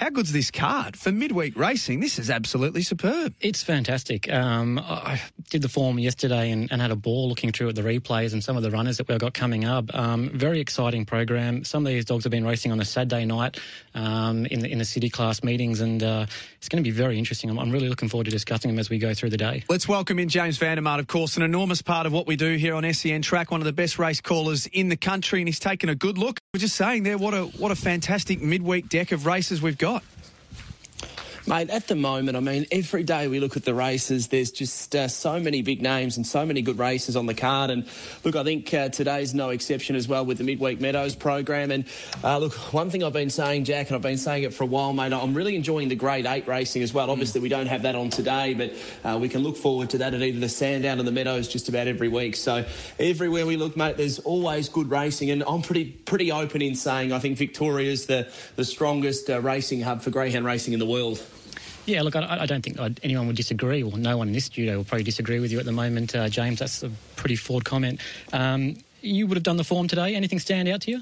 how good's this card for midweek racing? This is absolutely superb. It's fantastic. Um, I did the form yesterday and, and, had a ball looking through at the replays and some of the runners that we've got coming up. Um, very exciting program. Some of these dogs have been racing on a Saturday night um, in the in the city class meetings, and uh, it's going to be very interesting. I'm, I'm, really looking forward to discussing them as we go through the day. Let's welcome in James Van Der Maat, of course, an enormous part of what we do here on SEN Track, one of the best race callers in the country, and he's taken a good look. We're just saying there, what a what a fantastic midweek deck of races we've got. Mate, at the moment, I mean, every day we look at the races, there's just uh, so many big names and so many good races on the card. And look, I think uh, today's no exception as well with the Midweek Meadows program. And uh, look, one thing I've been saying, Jack, and I've been saying it for a while, mate, I'm really enjoying the Grade 8 racing as well. Mm. Obviously, we don't have that on today, but uh, we can look forward to that at either the Sandown or the Meadows just about every week. So everywhere we look, mate, there's always good racing. And I'm pretty pretty open in saying I think Victoria is the, the strongest uh, racing hub for greyhound racing in the world. Yeah, look, I, I don't think anyone would disagree, or no one in this studio will probably disagree with you at the moment, uh, James. That's a pretty forward comment. Um, you would have done the form today. Anything stand out to you?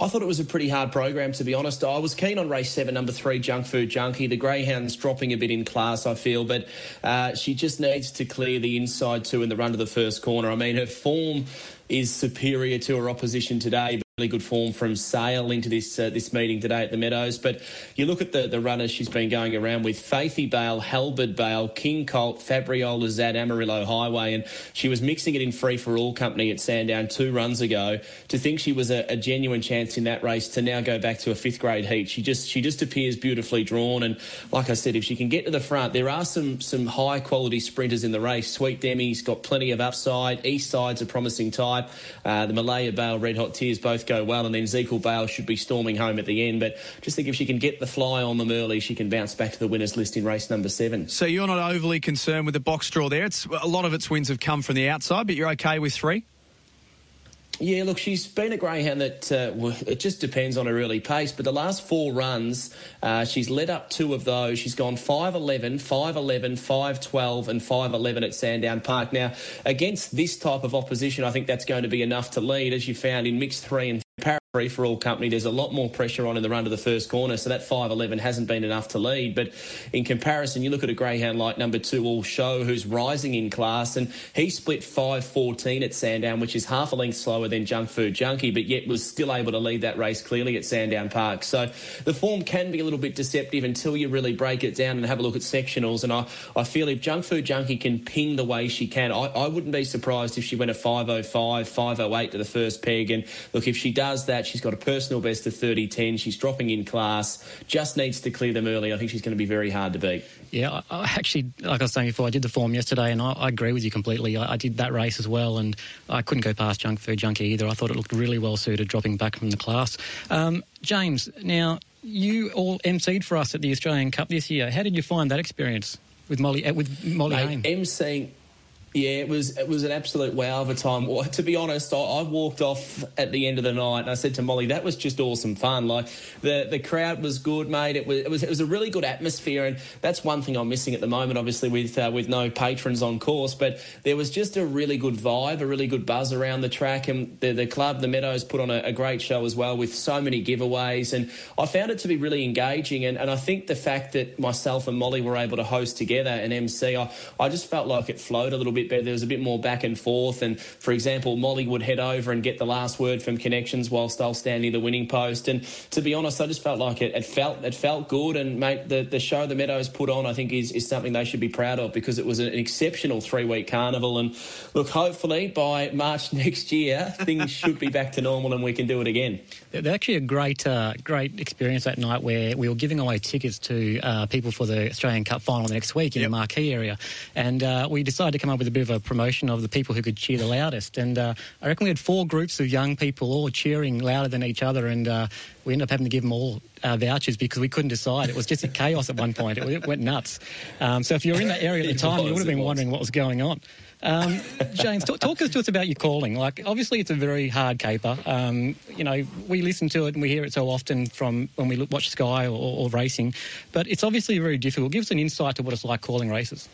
I thought it was a pretty hard program, to be honest. I was keen on race seven, number three, Junk Food Junkie. The Greyhound's dropping a bit in class, I feel, but uh, she just needs to clear the inside two in the run to the first corner. I mean, her form is superior to her opposition today really good form from Sale into this uh, this meeting today at the Meadows. But you look at the, the runners she's been going around with Faithy Bale, Halberd Bale, King Colt, Fabriola Zad, Amarillo Highway, and she was mixing it in free for all company at Sandown two runs ago. To think she was a, a, genuine chance in that race to now go back to a fifth grade heat, she just she just appears beautifully drawn. And like I said, if she can get to the front, there are some some high quality sprinters in the race. Sweet Demi's got plenty of upside. East Side's a promising type. Uh, the Malaya Bale, Red Hot Tears both go well, and then Ezekiel Bale should be storming home at the end. But just think if she can get the fly on them early, she can bounce back to the winners list in race number seven. So you're not overly concerned with the box draw there. It's a lot of its wins have come from the outside, but you're okay with three. Yeah, look, she's been a greyhound that uh, it just depends on her early pace. But the last four runs, uh, she's led up two of those. She's gone 5'11, 5'11, 5'12, and 5'11 at Sandown Park. Now, against this type of opposition, I think that's going to be enough to lead, as you found in mixed three and free for all company. There's a lot more pressure on in the run to the first corner, so that 5'11 hasn't been enough to lead. But in comparison, you look at a greyhound like number two, All Show, who's rising in class, and he split 5'14 at Sandown, which is half a length slower than Junk Food Junkie, but yet was still able to lead that race clearly at Sandown Park. So the form can be a little bit deceptive until you really break it down and have a look at sectionals. And I, I feel if Junk Food Junkie can ping the way she can, I, I wouldn't be surprised if she went a 5'05, 5'08 to the first peg. And look, if she does that, She's got a personal best of 30-10. She's dropping in class. Just needs to clear them early. I think she's going to be very hard to beat. Yeah, I, I actually, like I was saying before, I did the form yesterday, and I, I agree with you completely. I, I, did that race as well, and I couldn't go past Junk Food Junkie either. I thought it looked really well suited, dropping back from the class. Um, James, now you all emceed for us at the Australian Cup this year. How did you find that experience with Molly uh, with Molly Mate, emceeing yeah, it was it was an absolute wow of a time. Well, to be honest, I, I, walked off at the end of the night and I said to Molly, "That was just awesome fun. Like the the crowd was good, mate. It was it was it was a really good atmosphere, and that's one thing I'm missing at the moment, obviously with uh, with no patrons on course. But there was just a really good vibe, a really good buzz around the track, and the the club, the Meadows, put on a, a great show as well with so many giveaways, and I found it to be really engaging. And, and I think the fact that myself and Molly were able to host together and MC, I, I just felt like it flowed a little bit bit better. There was a bit more back and forth. And for example, Molly would head over and get the last word from connections whilst I'll stand near the winning post. And to be honest, I just felt like it, it felt it felt good. And mate, the, the show the Meadows put on, I think, is, is something they should be proud of because it was an exceptional three week carnival. And look, hopefully by March next year, things should be back to normal and we can do it again. There's actually a great uh, great experience that night where we were giving away tickets to uh, people for the Australian Cup final next week in yep. the Marquee area, and uh, we decided to come up with a bit of a promotion of the people who could cheer the loudest. And uh, I reckon we had four groups of young people all cheering louder than each other, and uh, we ended up having to give them all uh, vouchers because we couldn't decide. It was just a chaos at one point. It, it went nuts. Um, so if you were in that area at the time, was, you would have been wondering what was going on. Um, James, talk, talk, to us about your calling. Like, obviously, it's a very hard caper. Um, you know, we listen to it and we hear it so often from when we look, watch Sky or, or, racing, but it's obviously very difficult. Give us an insight to what it's like calling races.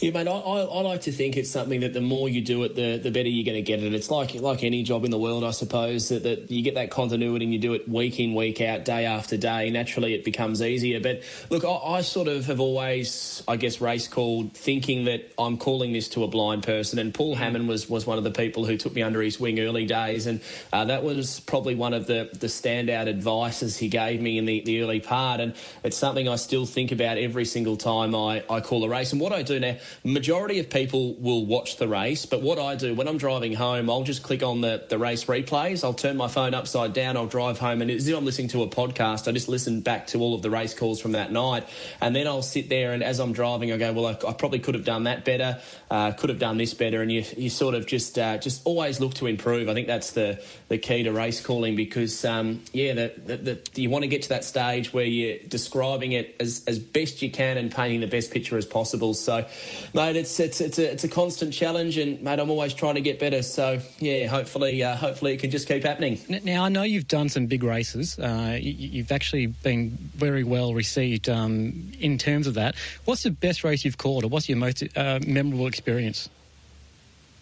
Yeah, mate. I, I, I, like to think it's something that the more you do it, the the better you're going to get it. It's like like any job in the world, I suppose. That, that you get that continuity and you do it week in, week out, day after day. Naturally, it becomes easier. But look, I, I sort of have always, I guess, race called thinking that I'm calling this to a blind person. And Paul Hammond was was one of the people who took me under his wing early days, and uh, that was probably one of the the standout advices he gave me in the, the early part. And it's something I still think about every single time I, I call a race. And what I do now Majority of people will watch the race, but what I do when I'm driving home, I'll just click on the, the race replays. I'll turn my phone upside down. I'll drive home, and as if I'm listening to a podcast, I just listen back to all of the race calls from that night, and then I'll sit there and as I'm driving, I go, well, I, I probably could have done that better, uh, could have done this better, and you you sort of just uh, just always look to improve. I think that's the the key to race calling because um, yeah, the, the, the, you want to get to that stage where you're describing it as as best you can and painting the best picture as possible. So mate, it's it's it's a, it's a constant challenge, and mate, I'm always trying to get better. So yeah, hopefully, uh, hopefully it can just keep happening. Now I know you've done some big races. Uh, you, have actually been very well received um, in terms of that. What's the best race you've called, or what's your most uh, memorable experience?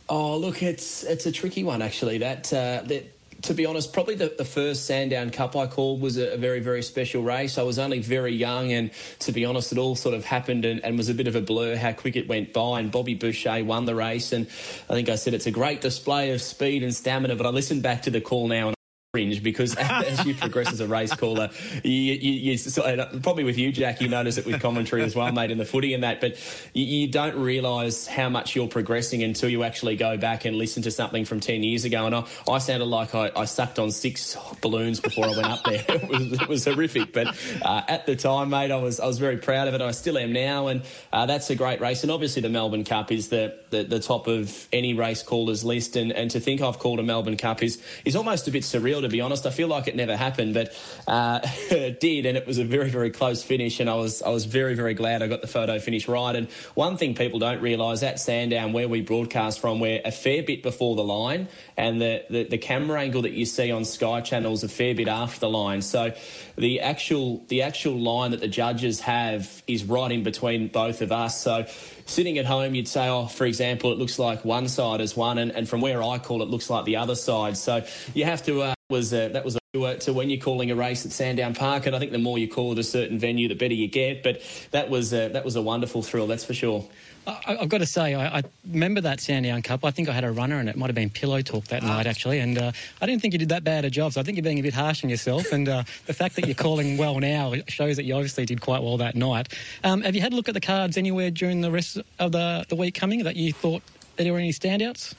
Oh, look, it's it's a tricky one actually. That uh, that to be honest, probably the, the first Sandown Cup I called was a, a, very, very special race. I was only very young, and to be honest, it all sort of happened and, and, was a bit of a blur how quick it went by. And Bobby Boucher won the race, and I think I said it's a great display of speed and stamina. But I listened back to the call now, and cringe because as you progress as a race caller, you, you, you probably with you, Jack, you notice it with commentary as well, mate, in the footy and that, but you, don't realise how much you're progressing until you actually go back and listen to something from 10 years ago. And I, I sounded like I, I sucked on six balloons before I went up there. it, was, it was horrific. But uh, at the time, mate, I was, I was very proud of it. I still am now. And uh, that's a great race. And obviously, the Melbourne Cup is the, the, the top of any race caller's list. And, and to think I've called a Melbourne Cup is, is almost a bit surreal, to be honest. I feel like it never happened, but uh, it did, and it was a very, very close finish. And I was, I was very, very glad I got the photo finish right. And one thing people don't realise at Sandown, where we broadcast from, we're a fair bit before the line, and the, the, the camera angle that you see on Sky Channel is a fair bit after the line. So the actual, the actual line that the judges have is right in between both of us. So sitting at home, you'd say, oh, for example, it looks like one side is one, and, and from where I call it, looks like the other side. So you have to. Uh, was uh, that was a, to when you're calling a race at Sandown Park, and I think the more you call it a certain venue, the better you get. But that was uh, that was a wonderful thrill, that's for sure. I, have got to say, I, I, remember that Sandown Cup. I think I had a runner, and it might have been Pillow Talk that ah. night, actually. And uh, I didn't think you did that bad a job, so I think you're being a bit harsh on yourself. And uh, the fact that you're calling well now shows that you obviously did quite well that night. Um, have you had a look at the cards anywhere during the rest of the, the week coming that you thought there were any standouts?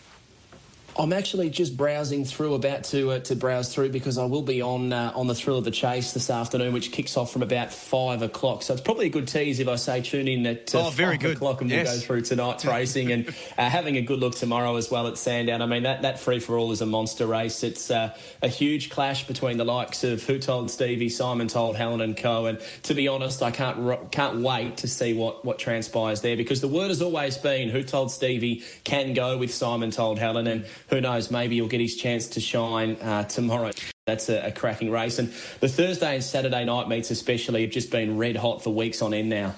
I'm actually just browsing through, about to uh, to browse through because I will be on uh, on the Thrill of the Chase this afternoon, which kicks off from about five o'clock. So it's probably a good tease if I say tune in at uh, oh, very good. o'clock and yes. we'll go through tonight's racing and uh, having a good look tomorrow as well at Sandown. I mean that that free for all is a monster race. It's uh, a huge clash between the likes of Who Told Stevie, Simon Told Helen and Co. And to be honest, I can't can't wait to see what what transpires there because the word has always been Who Told Stevie can go with Simon Told Helen and who knows, maybe he'll get his chance to shine uh, tomorrow. That's a, a, cracking race. And the Thursday and Saturday night meets, especially, have just been red hot for weeks on end now.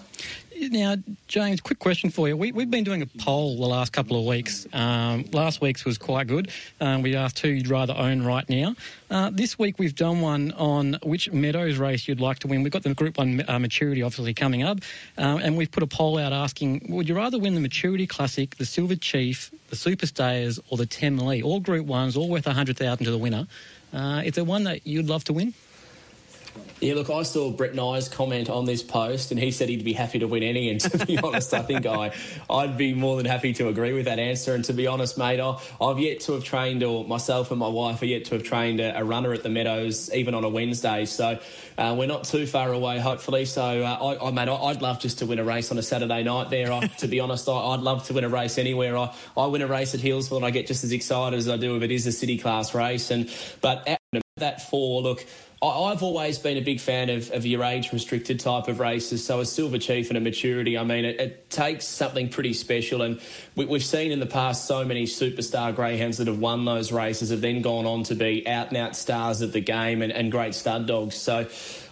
Now, James, quick question for you. We, have been doing a poll the last couple of weeks. Um, last week's was quite good. Um, we asked who you'd rather own right now. Uh, this week we've done one on which Meadows race you'd like to win. We've got the Group 1 uh, Maturity obviously coming up, um, and we've put a poll out asking would you rather win the Maturity Classic, the Silver Chief, the Super Stayers, or the Tem Temlee? All Group 1s, all worth 100000 to the winner. Uh, is there one that you'd love to win? Yeah, look, I saw Brett Nye's comment on this post, and he said he'd be happy to win any. And to be honest, I think I, I'd be more than happy to agree with that answer. And to be honest, mate, I, have yet to have trained, or myself and my wife are yet to have trained a, a runner at the Meadows, even on a Wednesday. So uh, we're not too far away, hopefully. So, uh, I, I, mate, I'd love just to win a race on a Saturday night there. I, to be honest, I, would love to win a race anywhere. I, I win a race at Healesville, and I get just as excited as I do if it is a city class race. And but that four, look, I've always been a big fan of, of your age restricted type of races. So a Silver Chief and a Maturity, I mean, it, it takes something pretty special. And we, have seen in the past so many superstar greyhounds that have won those races have then gone on to be out and out stars of the game and, and great stud dogs. So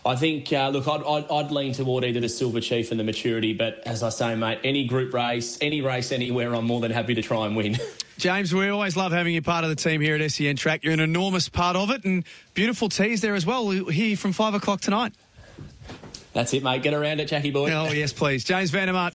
I think, uh, look, I'd, I'd, I'd, lean toward either the Silver Chief and the Maturity. But as I say, mate, any group race, any race anywhere, I'm more than happy to try and win. James, we always love having you part of the team here at SEN Track. You're an enormous part of it, and beautiful teas there as well. We'll hear you from five o'clock tonight. That's it, mate. Get around it, Jackie boy. Oh, yes, please. James Van Der Maat.